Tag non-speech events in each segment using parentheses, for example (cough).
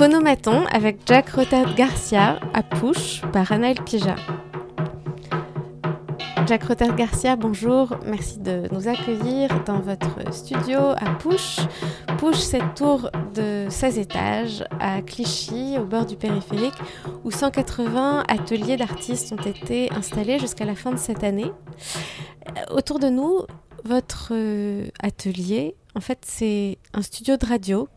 Phonomaton avec Jack Rotard Garcia à Push par Anaël Pija. Jack Rotard Garcia, bonjour. Merci de nous accueillir dans votre studio à Push. Push, cette tour de 16 étages à Clichy, au bord du périphérique, où 180 ateliers d'artistes ont été installés jusqu'à la fin de cette année. Euh, autour de nous, votre euh, atelier, en fait, c'est un studio de radio,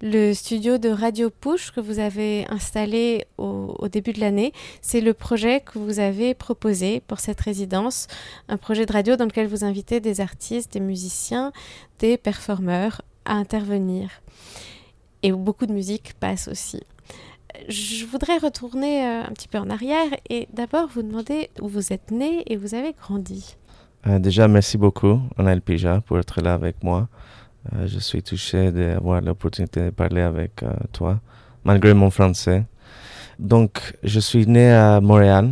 le studio de Radio Push que vous avez installé au, début de l'année. C'est le projet que vous avez proposé pour cette résidence, un projet de radio dans lequel vous invitez des artistes, des musiciens, des performeurs à intervenir. Et où beaucoup de musique passe aussi. Je voudrais retourner euh, un petit peu en arrière et d'abord vous demander où vous êtes né et où vous avez grandi. Euh, déjà, merci beaucoup, Anaël Pija, pour être là avec moi. Euh, je suis touché d'avoir l'opportunité de parler avec euh, toi, malgré mon français. Donc, je suis né à Montréal,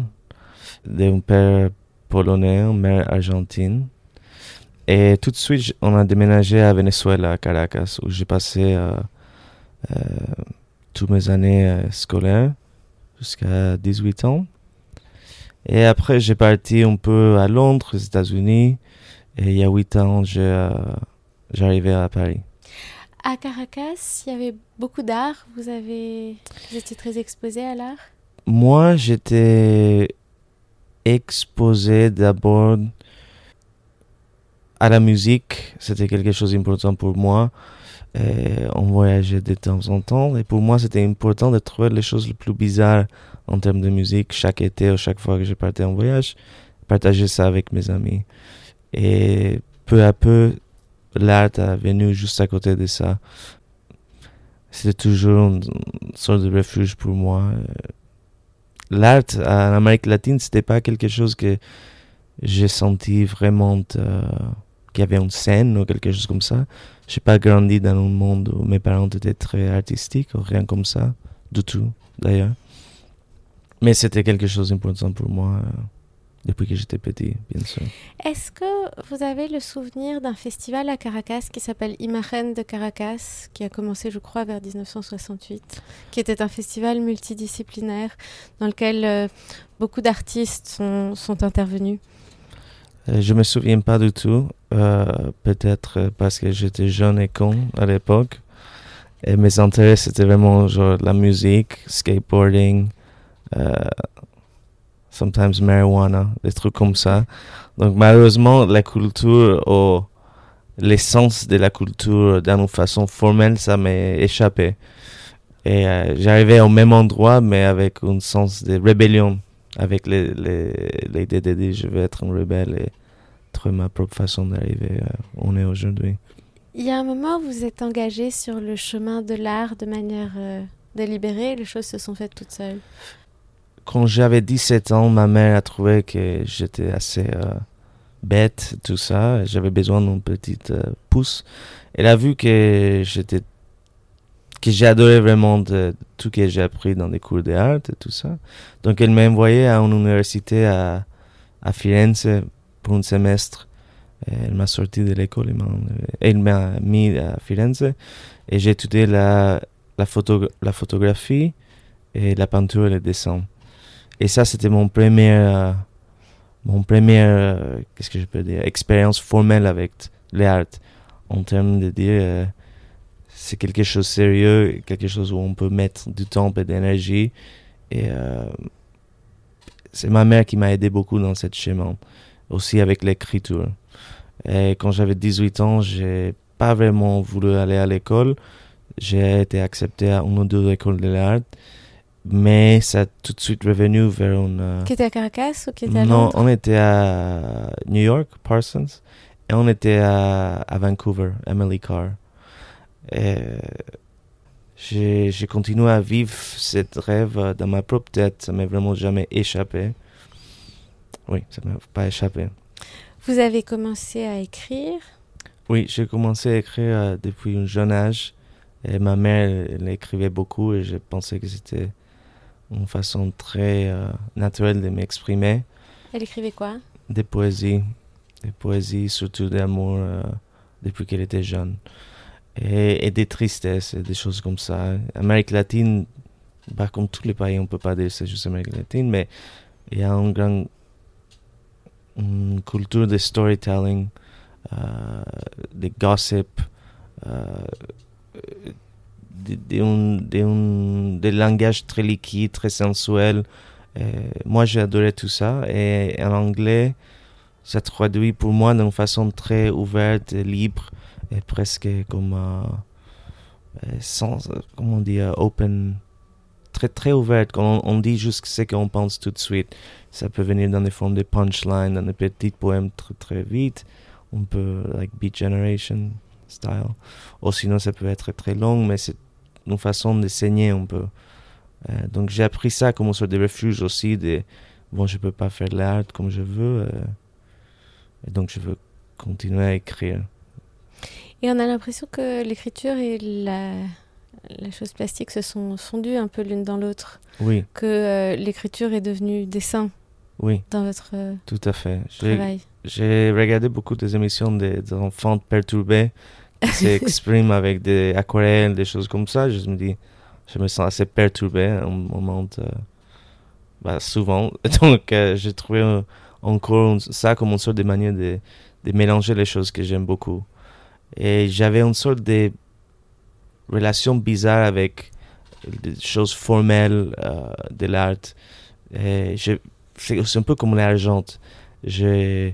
d'un père polonais, une mère argentine. Et tout de suite, on a déménagé à Venezuela, à Caracas, où j'ai passé euh, toutes mes années scolaires jusqu'à 18 ans. Et après, j'ai parti un peu à Londres, aux États-Unis. Et il y a 8 ans, j'ai j'arrivais à Paris. À Caracas, il y avait beaucoup d'art. Vous avez, vous étiez très exposé à l'art? Moi, j'étais exposé d'abord à la musique. C'était quelque chose d'important pour moi. Et on voyageait de temps en temps. Et pour moi, c'était important de trouver les choses les plus bizarres en termes de musique chaque été ou chaque fois que je partais en voyage. Partager ça avec mes amis. Et peu à peu, l'art est venu juste à côté de ça. C'était toujours une sorte de refuge pour moi. L'art en Amérique latine, c'était pas quelque chose que j'ai senti vraiment euh, qu'il y avait une scène ou quelque chose comme ça. J'ai pas grandi dans un monde où mes parents étaient très artistiques ou rien comme ça, du tout d'ailleurs. Mais c'était quelque chose d'important pour moi. Euh, depuis que j'étais petit, bien sûr. Est-ce que vous avez le souvenir d'un festival à Caracas qui s'appelle Imagen de Caracas, qui a commencé, je crois, vers 1968, qui était un festival multidisciplinaire dans lequel euh, beaucoup d'artistes sont, sont, intervenus? Euh, Je me souviens pas du tout, euh, peut-être parce que j'étais jeune et con à l'époque. Et mes intérêts, c'était vraiment genre la musique, skateboarding, sometimes marijuana, des trucs comme ça. Donc malheureusement, la culture l'essence de la culture d'une façon formelle, ça m'est échappé. Et euh, j'arrivais au même endroit, mais avec un sens de rébellion, avec les, les, l'idée de dire je vais être un rebelle et trouver ma propre façon d'arriver où on est aujourd'hui. Il y a un moment vous êtes engagé sur le chemin de l'art de manière euh, délibérée, les choses se sont faites toutes seules quand j'avais 17 ans, ma mère a trouvé que j'étais assez euh, bête, tout ça. J'avais besoin d'une petite euh, pouce. Elle a vu que j'étais que adoré vraiment tout ce que j'ai appris dans des cours d'art et tout ça. Donc elle m'a envoyé à une université à, à Firenze pour un semestre. elle m'a sorti de l'école, elle m'a mis à Firenze et j'ai étudié la, la, photo, la photographie et la peinture et le dessin. Et ça, c'était mon premier, euh, mon premier, euh, qu'est-ce que je peux dire, expérience formelle avec l'art, en termes de dire, euh, c'est quelque chose de sérieux, quelque chose où on peut mettre du temps et d'énergie. Et c'est ma mère qui m'a aidé beaucoup dans cette chemin, aussi avec l'écriture. Et quand j'avais 18 ans, j'ai pas vraiment voulu aller à l'école. J'ai été accepté à une ou deux écoles de l'art mais ça a tout de suite revenu vers une... Euh, qui était à Caracas ou qui était à Non, on était à New York, Parsons, et on était à, à Vancouver, Emily Carr. j'ai continué à vivre cette rêve dans ma propre tête, ça m'a vraiment jamais échappé. Oui, ça m'a pas échappé. Vous avez commencé à écrire? Oui, j'ai commencé à écrire euh, depuis un jeune âge. Et ma mère, elle écrivait beaucoup et je pensais que c'était une façon très euh, naturelle de m'exprimer. Elle écrivait quoi? Des poésies, des poésies surtout d'amour euh, depuis qu'elle était jeune. et, des tristesses, et des choses comme ça. Amérique latine, bah, comme tous les pays, on peut pas dire que c'est juste Amérique latine, mais il y a une grande une culture de storytelling, euh, de gossip, euh, des langages très liquides, très sensuels. moi, j'ai adoré tout ça. Et en anglais, ça traduit pour moi d'une façon très ouverte, libre, et presque comme, euh, euh, sans, comment dit, euh, open, très, très ouverte. Quand on, dit juste ce qu'on pense tout de suite, ça peut venir dans des formes de punchline, dans des petits poèmes très, très vite. On peut, like Beat Generation style. Ou sinon, ça peut être très long, mais c'est une façon de saigner un peu. donc, j'ai appris ça comme une sorte de refuge aussi. De, bon, je peux pas faire l'art comme je veux. et donc, je veux continuer à écrire. Et on a l'impression que l'écriture et la, la, chose plastique se sont fondues un peu l'une dans l'autre. Oui. Que euh, l'écriture est devenue dessin. Oui. Dans votre euh, Tout à fait. J'ai regardé beaucoup des émissions d'enfants perturbés (laughs) qui s'expriment avec des aquarelles, des choses comme ça. Je me dis, je me sens assez perturbé au moment bah, souvent. (laughs) Donc, euh, j'ai trouvé encore ça comme une sorte de manière de, de mélanger les choses que j'aime beaucoup. Et j'avais une sorte de relation bizarre avec des choses formelles euh, de l'art. C'est un peu comme l'argent. Je,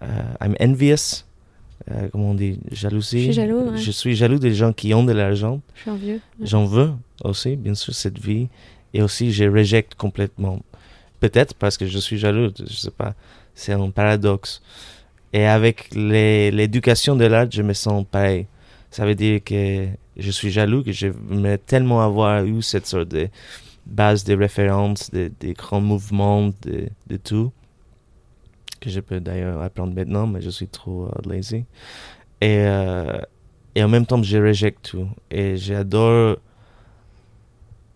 uh, I'm envious. Euh, comment on dit Jalousie. Je suis jaloux. Je suis jaloux des gens qui ont de l'argent. J'en veux aussi, bien sûr, cette vie. Et aussi, je rejette complètement. Peut-être parce que je suis jaloux, je sais pas. C'est un paradoxe. Et avec l'éducation de l'art, je me sens pareil. Ça veut dire que je suis jaloux, que j'aimerais tellement avoir eu cette sorte de base de référence, des de grands mouvements, de, de, tout, que je peux d'ailleurs apprendre maintenant, mais je suis trop euh, lazy. Et, euh, et en même temps, je rejette tout. Et j'adore.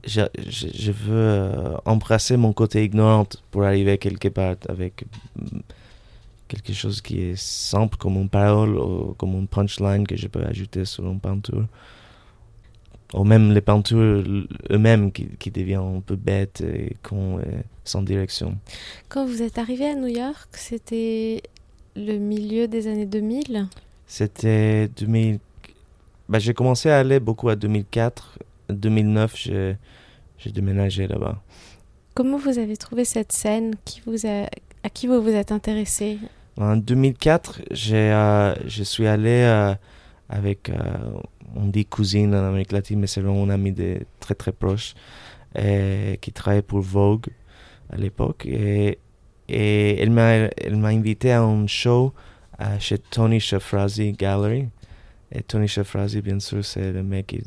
Je, je, veux euh, embrasser mon côté ignorant pour arriver quelque part avec quelque chose qui est simple comme une parole ou comme une punchline que je peux ajouter sur une peinture. Ou même les peintures eux-mêmes qui, qui deviennent un peu bêtes et con et sans direction. Quand vous êtes arrivé à New York, c'était le milieu des années 2000 C'était 2000. Bah, j'ai commencé à aller beaucoup à 2004. 2009, j'ai, j'ai déménagé là-bas. Comment vous avez trouvé cette scène qui vous a, à qui vous vous êtes intéressé En 2004, j'ai, euh, je suis allé euh, avec, euh, on dit cousine en Amérique latine, mais c'est vraiment une amie de, très très proche, qui travaillait pour Vogue à l'époque. Et, et elle, m'a, invité à un show chez Tony Shafrazi Gallery. Et Tony Shafrazi, bien sûr, c'est le mec qui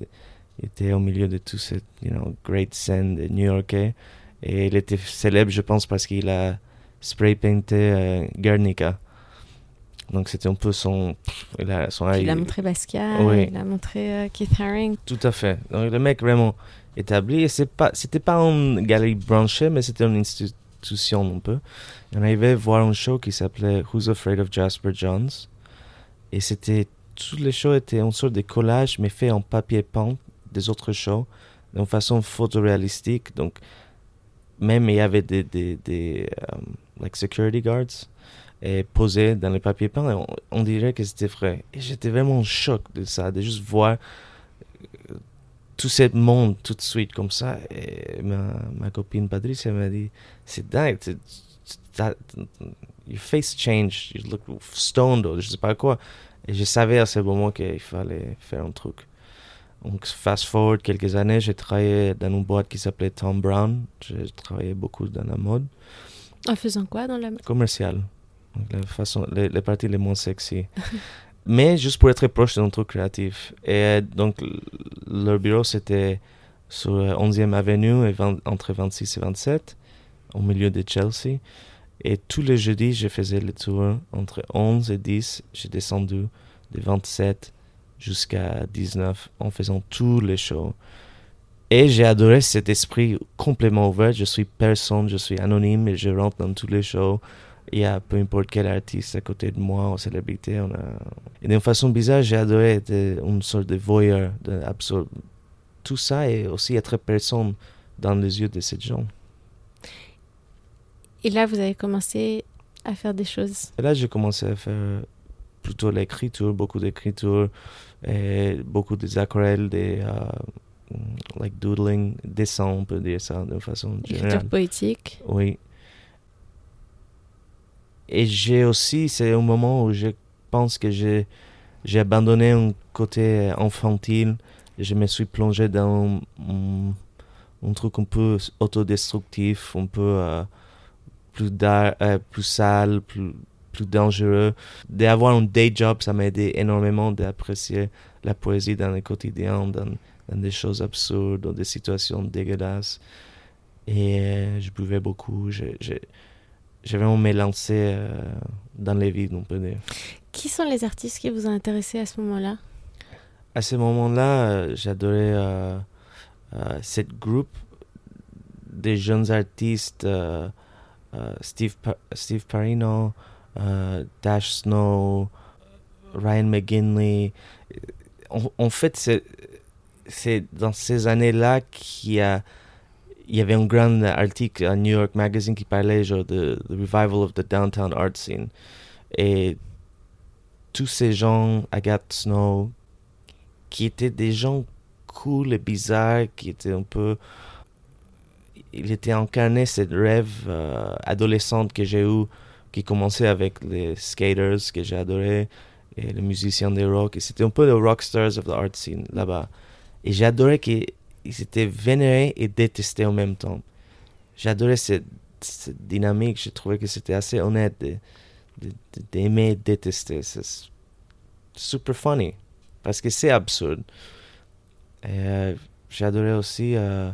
était au milieu de toute cette you know, great scène de New Yorkais. Et il était célèbre, je pense, parce qu'il a spray painté euh, Guernica. Donc c'était un peu son. Il a, son il a montré Basquiat, il a montré euh, Keith Haring. Tout à fait. Donc le mec vraiment établi. Et c'est pas, c'était pas une galerie branchée, mais c'était une institution un peu. on arrivait voir un show qui s'appelait Who's Afraid of Jasper Johns? Et c'était. Tous les shows étaient une sorte de collage, mais fait en papier peint des autres shows, d'une façon photoréalistique. Donc même il y avait des, des, des um, like security guards et posés dans les papiers peints. On, dirait que c'était vrai. Et j'étais vraiment en choc de ça, de juste voir euh, tout ce monde tout de suite comme ça. Et ma, ma copine Patricia m'a dit C'est dingue, your face changed, you look stoned, ou je sais pas quoi. Et je savais à ce moment qu'il fallait faire un truc. Donc, fast forward quelques années, j'ai travaillé dans une boîte qui s'appelait Tom Brown. J'ai travaillé beaucoup dans la mode. En faisant quoi dans la mode? Commercial. La façon, les, parties les moins sexy. (laughs) Mais juste pour être proche d'un truc créatif. Et donc, leur bureau, c'était sur 11e Avenue, et entre 26 et 27, au milieu de Chelsea. Et tous les jeudis, je faisais le tour entre 11 et 10. J'ai descendu de 27 jusqu'à 19 en faisant tous les shows. Et j'ai adoré cet esprit complètement ouvert. Je suis personne, je suis anonyme et je rentre dans tous les shows. Il y a peu importe quel artiste à côté de moi ou célébrité. On a... Et d'une façon bizarre, j'ai adoré être une sorte de voyeur, de Tout ça est aussi être personne dans les yeux de ces gens. Et là, vous avez commencé à faire des choses. Et là, j'ai commencé à faire plutôt l'écriture, beaucoup d'écriture, et beaucoup des aquarelles, des uh, like doodling, dessin, on peut dire ça de façon générale. Écriture poétique. Oui. Et j'ai aussi, c'est un moment où je pense que j'ai j'ai abandonné un côté infantile. Je me suis plongé dans un, truc un peu autodestructif, un peu uh, plus, euh, plus sale, plus, plus dangereux. D'avoir un day job, ça m'a aidé énormément d'apprécier la poésie dans le quotidien, dans, dans, des choses absurdes, dans des situations dégueulasses. Et euh, je buvais beaucoup. J'ai vraiment me euh, dans les vides, on peut dire. Qui sont les artistes qui vous ont intéressé à ce moment-là? À ce moment-là, j'adorais cette groupe des jeunes artistes. Euh, Steve, Steve Parino, euh, Dash Snow, Ryan McGinley. En, fait, c'est dans ces années-là qu'il y a il y avait un grand article à New York Magazine qui parlait genre de the revival of the downtown art scene et tous ces gens Agathe Snow qui étaient des gens cool et bizarres qui étaient un peu il était incarné cette rêve euh, adolescente que j'ai eu, qui commençait avec les skaters que j'ai adoré et les musiciens de rock. Et c'était un peu le rockstars of the art scene là-bas. Et j'ai adoré qu'ils étaient vénérés et détestés en même temps. J'adorais cette, dynamique. J'ai trouvé que c'était assez honnête d'aimer et détester. C'est super funny parce que c'est absurde. Euh, adoré aussi. Euh,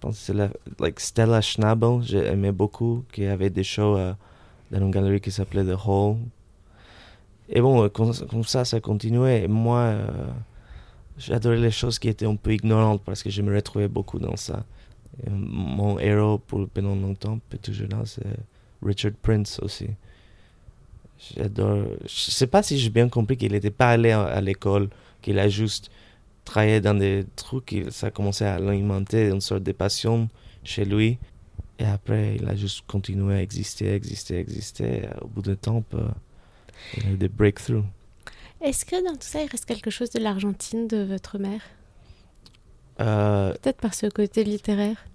pense que c'est la, like Stella Schnabel, j'ai aimé beaucoup, qui avait des shows euh, dans une galerie qui s'appelait The Hall. Et bon, euh, comme, ça, ça continuait. Et moi, j'adorais les choses qui étaient un peu ignorantes parce que je me retrouvais beaucoup dans ça. mon héros pour pendant longtemps, toujours là, c'est Richard Prince aussi. J'adore. Je sais pas si j'ai bien compris qu'il n'était pas allé à l'école, qu'il a juste travaillait dans des trucs, ça a commencé à alimenter une sorte de passion chez lui. Et après, il a juste continué à exister, exister, exister. Au bout d'un temps, euh, il a eu des breakthroughs. Est-ce que dans tout ça, il reste quelque chose de l'Argentine de votre mère? Euh, Peut-être par ce côté littéraire?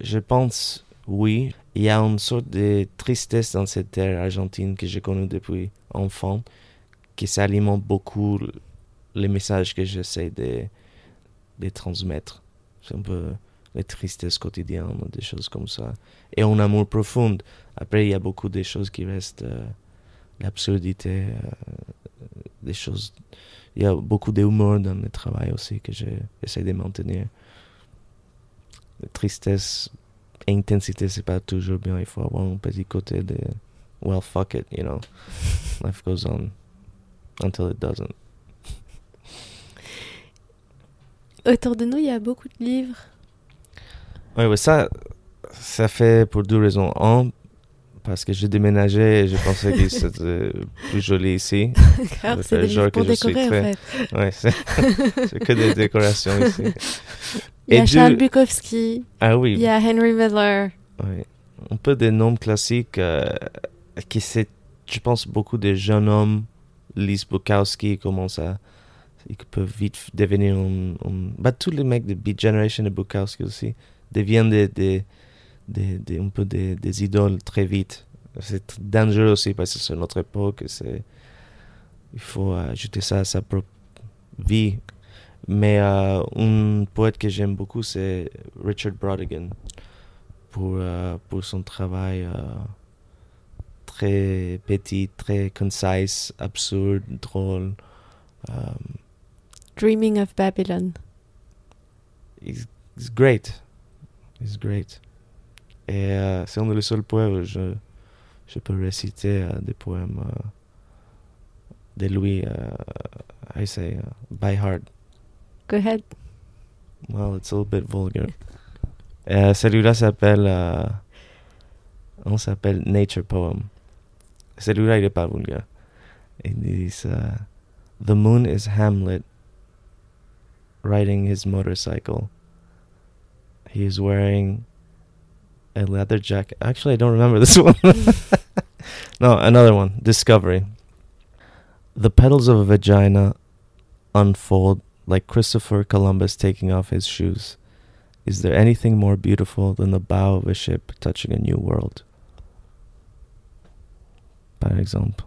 Je pense, oui. Il y a une sorte de tristesse dans cette terre argentine que j'ai connue depuis enfant, qui s'alimente beaucoup les messages que j'essaie de, de transmettre. C'est un peu les tristesses quotidiennes, des choses comme ça. Et un amour profond. Après, il y a beaucoup de choses qui restent, euh, l'absurdité, euh, des choses. Il y a beaucoup d'humour dans le travail aussi que j'essaie de maintenir. La tristesse et intensité, c'est pas toujours bien. Il faut avoir un petit côté de, well, fuck it, you know. (laughs) Life goes on until it doesn't. Autour de nous, il y a beaucoup de livres. Oui, ça, ça fait pour deux raisons. Un, parce que j'ai déménagé et je pensais que (laughs) c'était plus joli ici. c'est des livres pour décorer, en fait. (laughs) Ouais, (laughs) c'est que des décorations ici. Il y a Charles Bukowski. Ah oui. Il y a Henry Miller. Oui. Un peu des noms classiques euh, qui c'est, je pense, beaucoup de jeunes hommes lisent Bukowski commencent à ils peuvent vite devenir un, Bah, tous les mecs de Beat Generation et Bukowski aussi deviennent des, des, des, un peu des, des, idoles très vite. C'est dangereux aussi parce que c'est notre époque. C'est, il faut ajouter ça à sa propre vie. Mais euh, un poète que j'aime beaucoup, c'est Richard Brodigan. Pour, euh, pour son travail euh, très petit, très concise, absurde, drôle. Dreaming of Babylon. It's, great. It's great. Et euh, c'est un des seuls poèmes où je, je peux réciter euh, des poèmes euh, de lui, I say, by heart. Go ahead. Well, it's a little bit vulgar. (laughs) celui-là s'appelle On s'appelle Nature Poem. Celui-là, il est pas vulgaire. Disent uh, The moon is Hamlet riding his motorcycle. He is wearing a leather jacket. Actually, I don't remember this (laughs) one. no, another one. Discovery. The petals of a vagina unfold like Christopher Columbus taking off his shoes. Is there anything more beautiful than the bow of a ship touching a new world? Par exemple.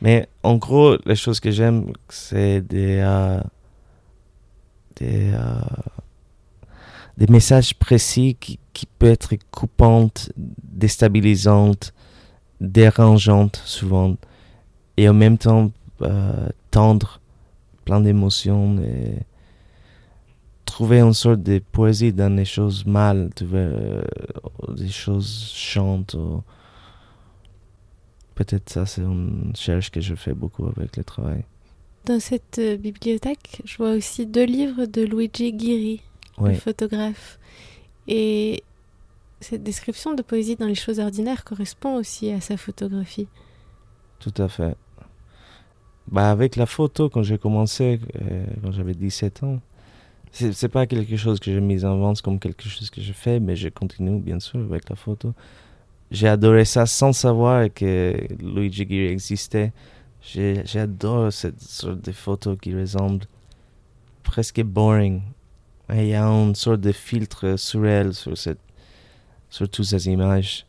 Mais en gros, les choses que j'aime, c'est des, euh, des, euh, des messages précis qui, qui peuvent être coupantes, déstabilisantes, dérangeantes souvent, et en même temps euh, tendres, plein d'émotions, et trouver une sorte de poésie dans les choses mal, tu euh, des choses chantes. Peut-être ça, c'est une recherche que je fais beaucoup avec le travail. Dans cette euh, bibliothèque, je vois aussi deux livres de Luigi Guiri, Le photographe. Et cette description de poésie dans les choses ordinaires correspond aussi à sa photographie. Tout à fait. Bah, avec la photo, quand j'ai commencé, euh, quand j'avais 17 ans, c'est pas quelque chose que j'ai mis en vente comme quelque chose que je fais, mais je continue bien sûr avec la photo. J'ai adoré ça sans savoir que Luigi Guiri existait. J'adore cette sorte de photos qui ressemble presque boring. Il y a une sorte de filtre surréel sur, cette, sur toutes ces images.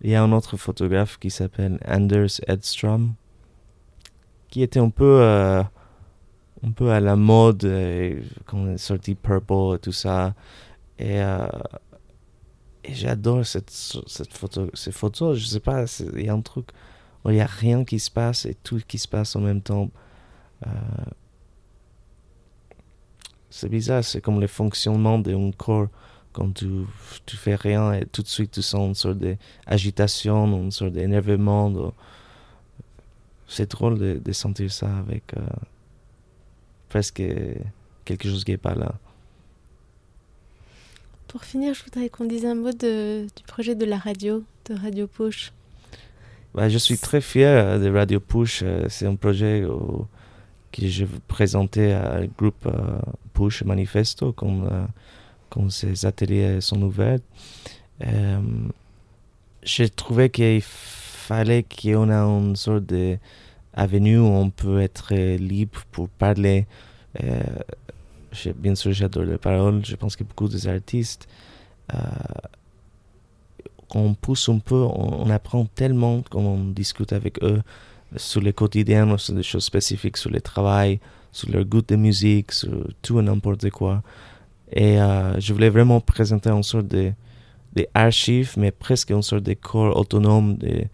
Il y a un autre photographe qui s'appelle Anders Edstrom, qui était un peu, euh, un peu à la mode euh, quand on est sorti Purple et tout ça. Et, euh, et j'adore cette, cette photo, ces photos. Je sais pas, il y a un truc où il n'y a rien qui se passe et tout qui se passe en même temps. C'est bizarre, c'est comme le fonctionnement d'un corps quand tu, tu fais rien et tout de suite tu sens une sorte d'agitation, une sorte d'énervement. de- C'est drôle de, de sentir ça avec euh, presque quelque chose qui n'est pas là. Pour finir, je voudrais qu'on dise un mot de- du projet de la radio, de Radio Push. Bah, je suis très fier de Radio Push. euh, C'est un projet euh, que je présenter à groupe euh, Push Manifesto quand, euh, quand ces ateliers sont ouverts. Euh, J'ai trouvé qu'il fallait qu'on ait une sorte d'avenue où on peut être libre pour parler. Bien sûr, j'adore les paroles. Je pense que beaucoup des artistes euh, on pousse un peu, on apprend tellement quand on discute avec eux sur le quotidien, sur des choses spécifiques, sur le travail, sur leur goût de musique, sur tout et n'importe quoi. Et euh, je voulais vraiment présenter une sorte de, de archives, mais presque une sorte de corps autonome de,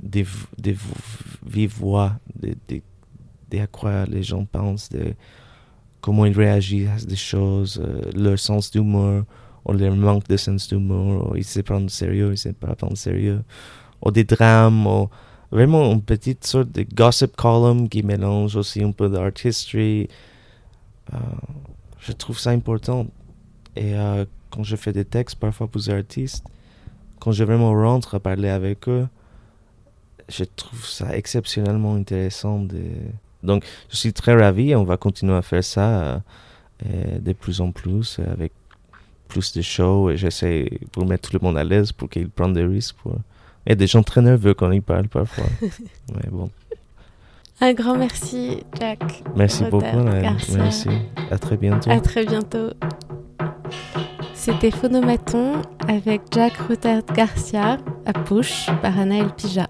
de, v- de v- vive voix, de, de, à quoi les gens pensent, de comment ils réagissent à des choses, euh, leur sens d'humour, ou leur manque de sens d'humour, ou ils se prennent sérieux, ils ne se prennent pas sérieux, ou des drames, ou vraiment une petite sorte de gossip column qui mélange aussi un peu d'art history. Euh, je trouve ça important. Et euh, quand je fais des textes parfois pour des artistes, quand je vraiment rentre à parler avec eux, je trouve ça exceptionnellement intéressant. Donc, je suis très ravi et on va continuer à faire ça euh, de plus en plus avec plus de shows et j'essaie pour mettre tout le monde à l'aise pour qu'ils prennent des risques. A des gens très nerveux quand ils parlent parfois. (laughs) Mais bon. Un grand merci, Jack. Merci Rotter beaucoup. Garcia. Merci. À très bientôt. À très bientôt. C'était Phonomaton avec Jack Ruther Garcia à Push par Anaël Pija.